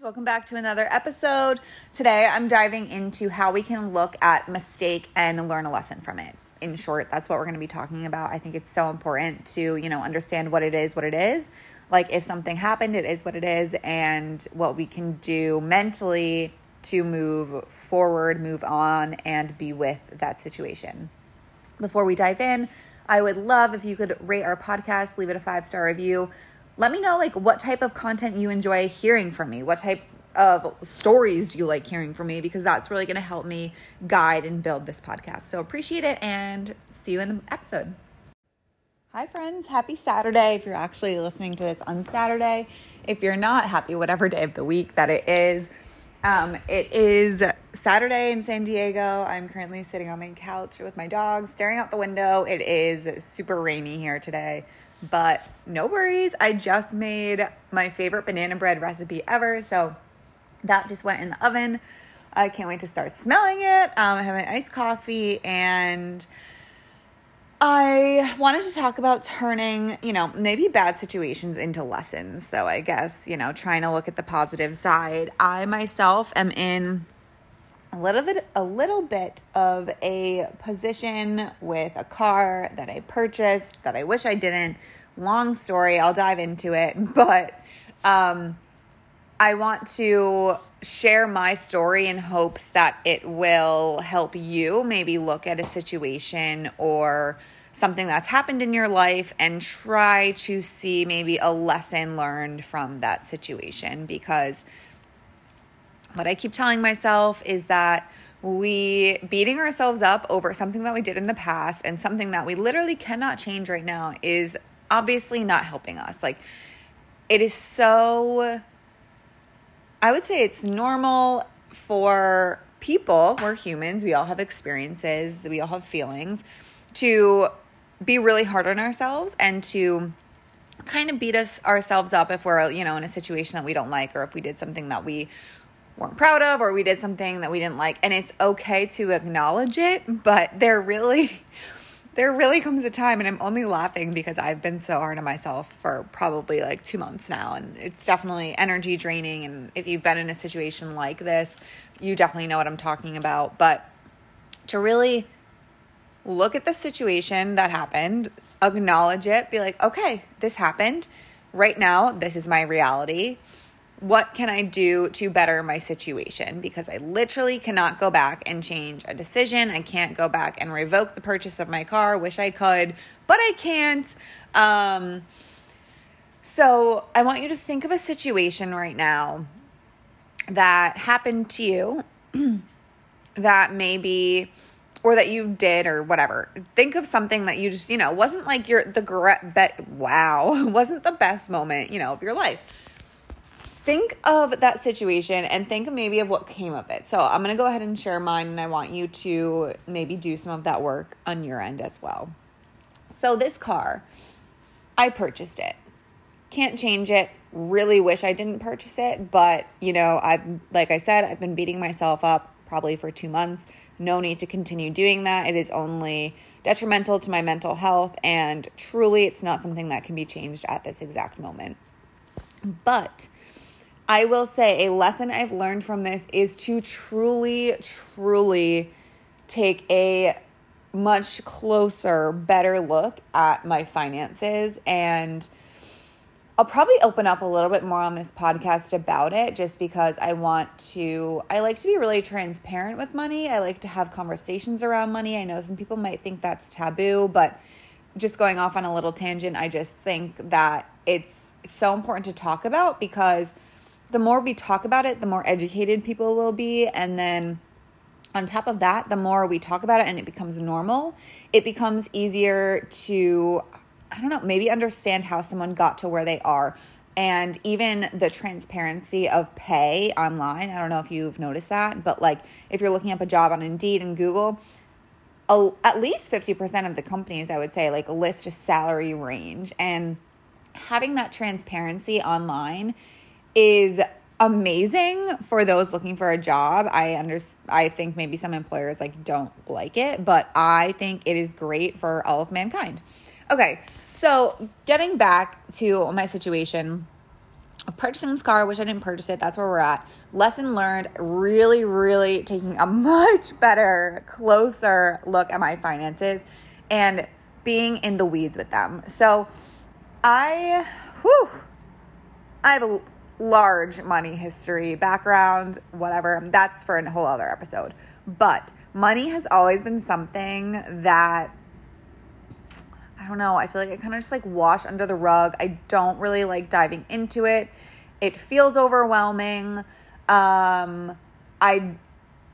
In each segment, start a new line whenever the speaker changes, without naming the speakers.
Welcome back to another episode. Today I'm diving into how we can look at mistake and learn a lesson from it. In short, that's what we're going to be talking about. I think it's so important to, you know, understand what it is, what it is. Like if something happened, it is what it is and what we can do mentally to move forward, move on and be with that situation. Before we dive in, I would love if you could rate our podcast, leave it a 5-star review let me know like what type of content you enjoy hearing from me what type of stories do you like hearing from me because that's really going to help me guide and build this podcast so appreciate it and see you in the episode hi friends happy saturday if you're actually listening to this on saturday if you're not happy whatever day of the week that it is um, it is Saturday in San Diego. I'm currently sitting on my couch with my dog, staring out the window. It is super rainy here today. But no worries, I just made my favorite banana bread recipe ever. So that just went in the oven. I can't wait to start smelling it. Um, I have my iced coffee and I wanted to talk about turning, you know, maybe bad situations into lessons. So I guess, you know, trying to look at the positive side. I myself am in a little bit a little bit of a position with a car that I purchased that I wish I didn't. Long story, I'll dive into it, but um I want to share my story in hopes that it will help you maybe look at a situation or something that's happened in your life and try to see maybe a lesson learned from that situation because what I keep telling myself is that we beating ourselves up over something that we did in the past and something that we literally cannot change right now is obviously not helping us. Like it is so I would say it's normal for people, we're humans, we all have experiences, we all have feelings to be really hard on ourselves and to kind of beat us ourselves up if we're you know in a situation that we don't like or if we did something that we weren't proud of or we did something that we didn't like and it's okay to acknowledge it but there really there really comes a time and I'm only laughing because I've been so hard on myself for probably like 2 months now and it's definitely energy draining and if you've been in a situation like this you definitely know what I'm talking about but to really look at the situation that happened acknowledge it be like okay this happened. Right now this is my reality what can I do to better my situation? Because I literally cannot go back and change a decision. I can't go back and revoke the purchase of my car. Wish I could, but I can't. Um, so I want you to think of a situation right now that happened to you that maybe or that you did or whatever. Think of something that you just, you know, wasn't like your the bet wow, wasn't the best moment, you know, of your life think of that situation and think maybe of what came of it. So I'm going to go ahead and share mine and I want you to maybe do some of that work on your end as well. So this car, I purchased it. Can't change it. Really wish I didn't purchase it, but you know, I've like I said, I've been beating myself up probably for 2 months. No need to continue doing that. It is only detrimental to my mental health and truly it's not something that can be changed at this exact moment. But I will say a lesson I've learned from this is to truly, truly take a much closer, better look at my finances. And I'll probably open up a little bit more on this podcast about it just because I want to, I like to be really transparent with money. I like to have conversations around money. I know some people might think that's taboo, but just going off on a little tangent, I just think that it's so important to talk about because the more we talk about it, the more educated people will be. And then on top of that, the more we talk about it and it becomes normal, it becomes easier to, I don't know, maybe understand how someone got to where they are. And even the transparency of pay online. I don't know if you've noticed that, but like if you're looking up a job on Indeed and Google, at least 50% of the companies, I would say, like list a salary range. And having that transparency online is amazing for those looking for a job. I under I think maybe some employers like don't like it, but I think it is great for all of mankind. Okay. So, getting back to my situation, of purchasing this car. Wish I didn't purchase it. That's where we're at. Lesson learned. Really, really taking a much better, closer look at my finances and being in the weeds with them. So I, whew, I have a large money history background, whatever. That's for a whole other episode. But money has always been something that I don't know. I feel like I kind of just like wash under the rug. I don't really like diving into it. It feels overwhelming. Um, I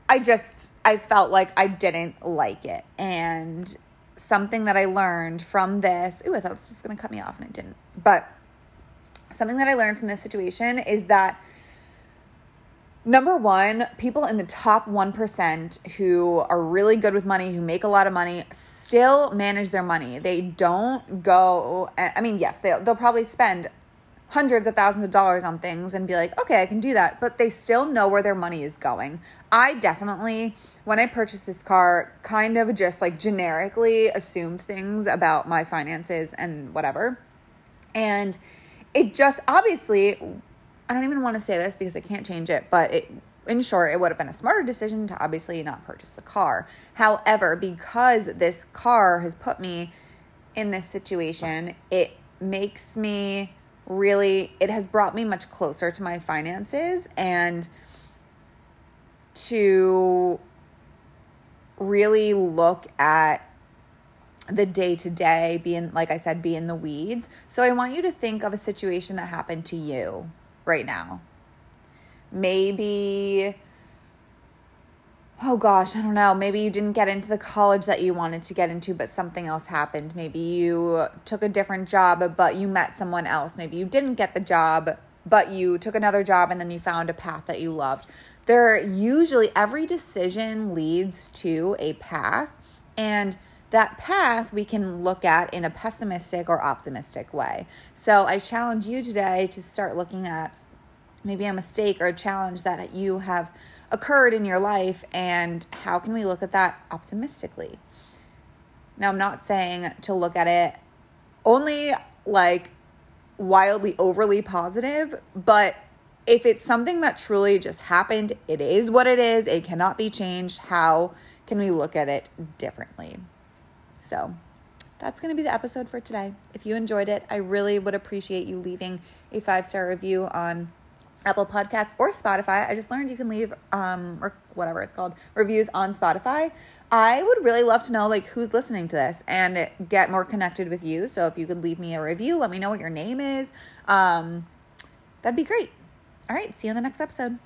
I just I felt like I didn't like it. And something that I learned from this, ooh, I thought this was gonna cut me off and it didn't. But something that I learned from this situation is that Number one, people in the top 1% who are really good with money, who make a lot of money, still manage their money. They don't go, I mean, yes, they'll, they'll probably spend hundreds of thousands of dollars on things and be like, okay, I can do that. But they still know where their money is going. I definitely, when I purchased this car, kind of just like generically assumed things about my finances and whatever. And it just obviously I don't even want to say this because I can't change it, but it in short, it would have been a smarter decision to obviously not purchase the car. However, because this car has put me in this situation, it makes me really, it has brought me much closer to my finances and to really look at the day to day, being, like I said, be in the weeds. So I want you to think of a situation that happened to you right now. Maybe, oh gosh, I don't know. Maybe you didn't get into the college that you wanted to get into, but something else happened. Maybe you took a different job, but you met someone else. Maybe you didn't get the job, but you took another job and then you found a path that you loved. There usually every decision leads to a path and that path we can look at in a pessimistic or optimistic way. So I challenge you today to start looking at maybe a mistake or a challenge that you have occurred in your life and how can we look at that optimistically. Now, I'm not saying to look at it only like wildly overly positive, but if it's something that truly just happened, it is what it is, it cannot be changed. How can we look at it differently? So that's going to be the episode for today. If you enjoyed it, I really would appreciate you leaving a five star review on Apple Podcasts or Spotify. I just learned you can leave um or whatever it's called reviews on Spotify. I would really love to know like who's listening to this and get more connected with you. So if you could leave me a review, let me know what your name is. Um that'd be great. All right, see you in the next episode.